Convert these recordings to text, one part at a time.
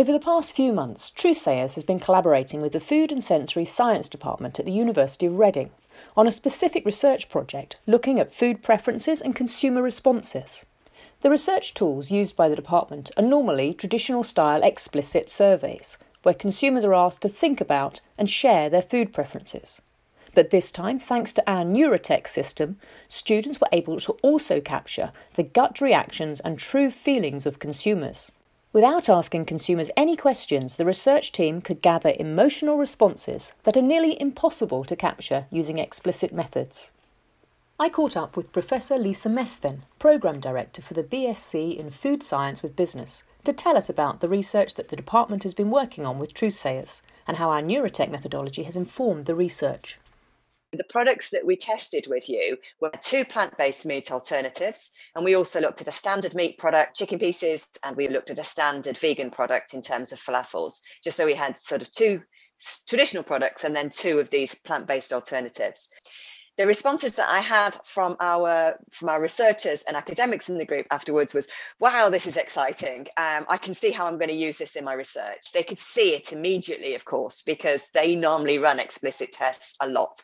Over the past few months, Truthsayers has been collaborating with the Food and Sensory Science Department at the University of Reading on a specific research project looking at food preferences and consumer responses. The research tools used by the department are normally traditional style explicit surveys, where consumers are asked to think about and share their food preferences. But this time, thanks to our Neurotech system, students were able to also capture the gut reactions and true feelings of consumers. Without asking consumers any questions, the research team could gather emotional responses that are nearly impossible to capture using explicit methods. I caught up with Professor Lisa Methven, Programme Director for the BSc in Food Science with Business, to tell us about the research that the department has been working on with Truthsayers and how our Neurotech methodology has informed the research. The products that we tested with you were two plant based meat alternatives. And we also looked at a standard meat product, chicken pieces, and we looked at a standard vegan product in terms of falafels, just so we had sort of two traditional products and then two of these plant based alternatives the responses that I had from our from our researchers and academics in the group afterwards was, "Wow, this is exciting! Um, I can see how I'm going to use this in my research." They could see it immediately, of course, because they normally run explicit tests a lot.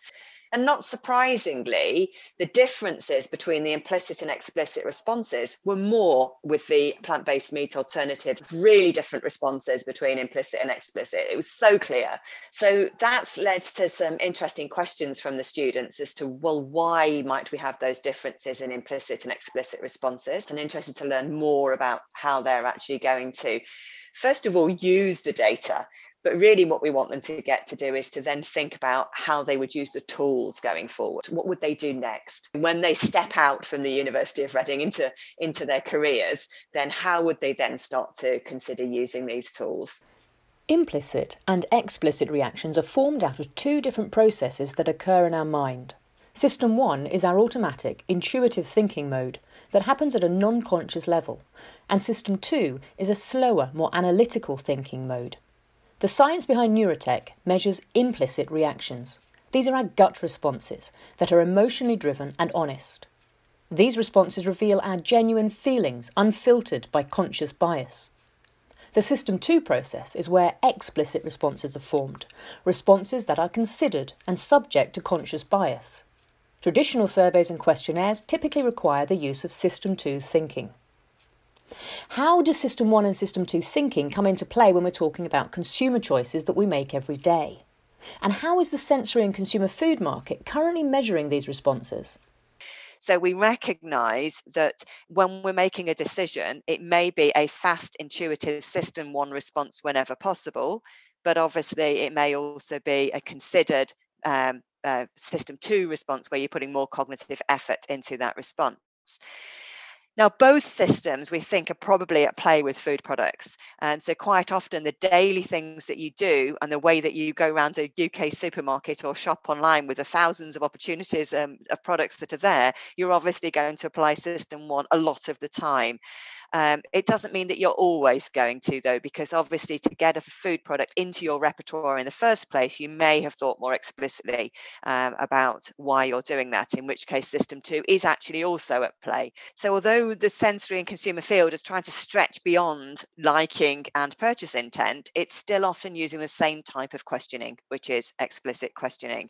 And not surprisingly, the differences between the implicit and explicit responses were more with the plant based meat alternative, really different responses between implicit and explicit. It was so clear. So that's led to some interesting questions from the students as to, well, why might we have those differences in implicit and explicit responses? And interested to learn more about how they're actually going to first of all use the data but really, what we want them to get to do is to then think about how they would use the tools going forward. What would they do next? When they step out from the University of Reading into, into their careers, then how would they then start to consider using these tools? Implicit and explicit reactions are formed out of two different processes that occur in our mind. System 1 is our automatic, intuitive thinking mode that happens at a non conscious level, and System 2 is a slower, more analytical thinking mode the science behind Neurotech measures implicit reactions. These are our gut responses that are emotionally driven and honest. These responses reveal our genuine feelings, unfiltered by conscious bias. The System 2 process is where explicit responses are formed, responses that are considered and subject to conscious bias. Traditional surveys and questionnaires typically require the use of System 2 thinking. How does System 1 and System 2 thinking come into play when we're talking about consumer choices that we make every day? And how is the sensory and consumer food market currently measuring these responses? So we recognize that when we're making a decision, it may be a fast, intuitive system one response whenever possible, but obviously it may also be a considered um, uh, system two response where you're putting more cognitive effort into that response. Now, both systems we think are probably at play with food products. And so, quite often, the daily things that you do and the way that you go around a UK supermarket or shop online with the thousands of opportunities um, of products that are there, you're obviously going to apply system one a lot of the time. Um, it doesn't mean that you're always going to, though, because obviously to get a food product into your repertoire in the first place, you may have thought more explicitly um, about why you're doing that, in which case system two is actually also at play. So, although the sensory and consumer field is trying to stretch beyond liking and purchase intent, it's still often using the same type of questioning, which is explicit questioning.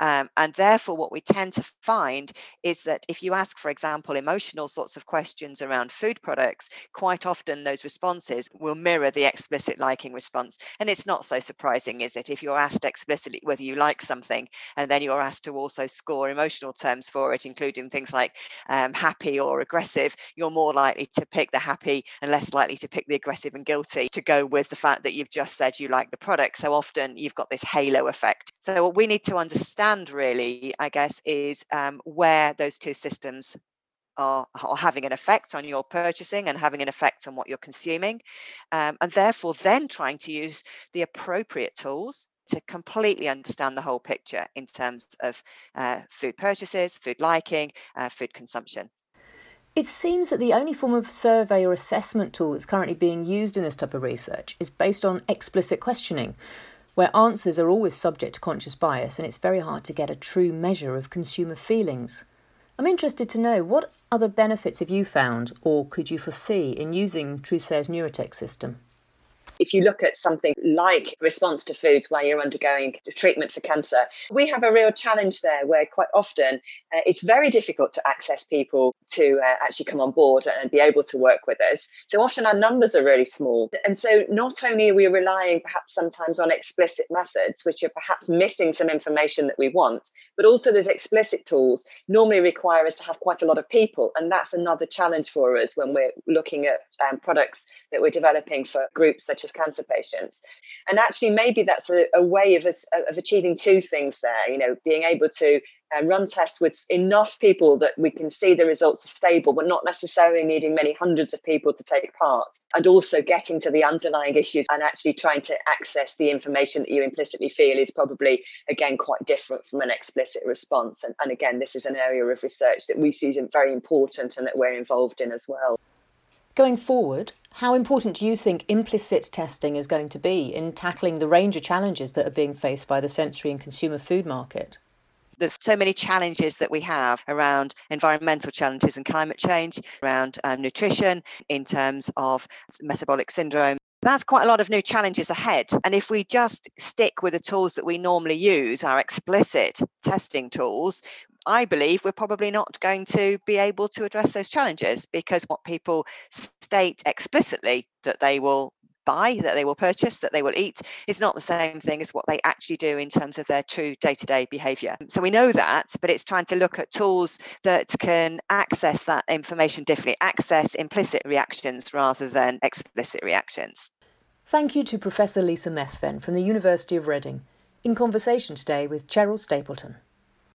Um, and therefore, what we tend to find is that if you ask, for example, emotional sorts of questions around food products, quite often those responses will mirror the explicit liking response. And it's not so surprising, is it? If you're asked explicitly whether you like something, and then you're asked to also score emotional terms for it, including things like um, happy or aggressive, you're more likely to pick the happy and less likely to pick the aggressive and guilty to go with the fact that you've just said you like the product. So often you've got this halo effect. So what we need to understand really, I guess, is um, where those two systems are, are having an effect on your purchasing and having an effect on what you're consuming. Um, and therefore, then trying to use the appropriate tools to completely understand the whole picture in terms of uh, food purchases, food liking, uh, food consumption. It seems that the only form of survey or assessment tool that's currently being used in this type of research is based on explicit questioning, where answers are always subject to conscious bias and it's very hard to get a true measure of consumer feelings. I'm interested to know what other benefits have you found or could you foresee in using Truthsayer's Neurotech system? If you look at something like response to foods while you're undergoing treatment for cancer, we have a real challenge there where quite often uh, it's very difficult to access people to uh, actually come on board and be able to work with us. So often our numbers are really small. And so not only are we relying perhaps sometimes on explicit methods, which are perhaps missing some information that we want, but also those explicit tools normally require us to have quite a lot of people. And that's another challenge for us when we're looking at um, products that we're developing for groups such cancer patients. And actually, maybe that's a, a way of of achieving two things there. You know, being able to uh, run tests with enough people that we can see the results are stable, but not necessarily needing many hundreds of people to take part, and also getting to the underlying issues and actually trying to access the information that you implicitly feel is probably again quite different from an explicit response. And, and again, this is an area of research that we see as very important and that we're involved in as well. Going forward, how important do you think implicit testing is going to be in tackling the range of challenges that are being faced by the sensory and consumer food market? There's so many challenges that we have around environmental challenges and climate change, around um, nutrition, in terms of metabolic syndrome. That's quite a lot of new challenges ahead. And if we just stick with the tools that we normally use, our explicit testing tools, I believe we're probably not going to be able to address those challenges because what people state explicitly that they will buy, that they will purchase, that they will eat is not the same thing as what they actually do in terms of their true day to day behavior. So we know that, but it's trying to look at tools that can access that information differently, access implicit reactions rather than explicit reactions. Thank you to Professor Lisa Methven from the University of Reading in conversation today with Cheryl Stapleton.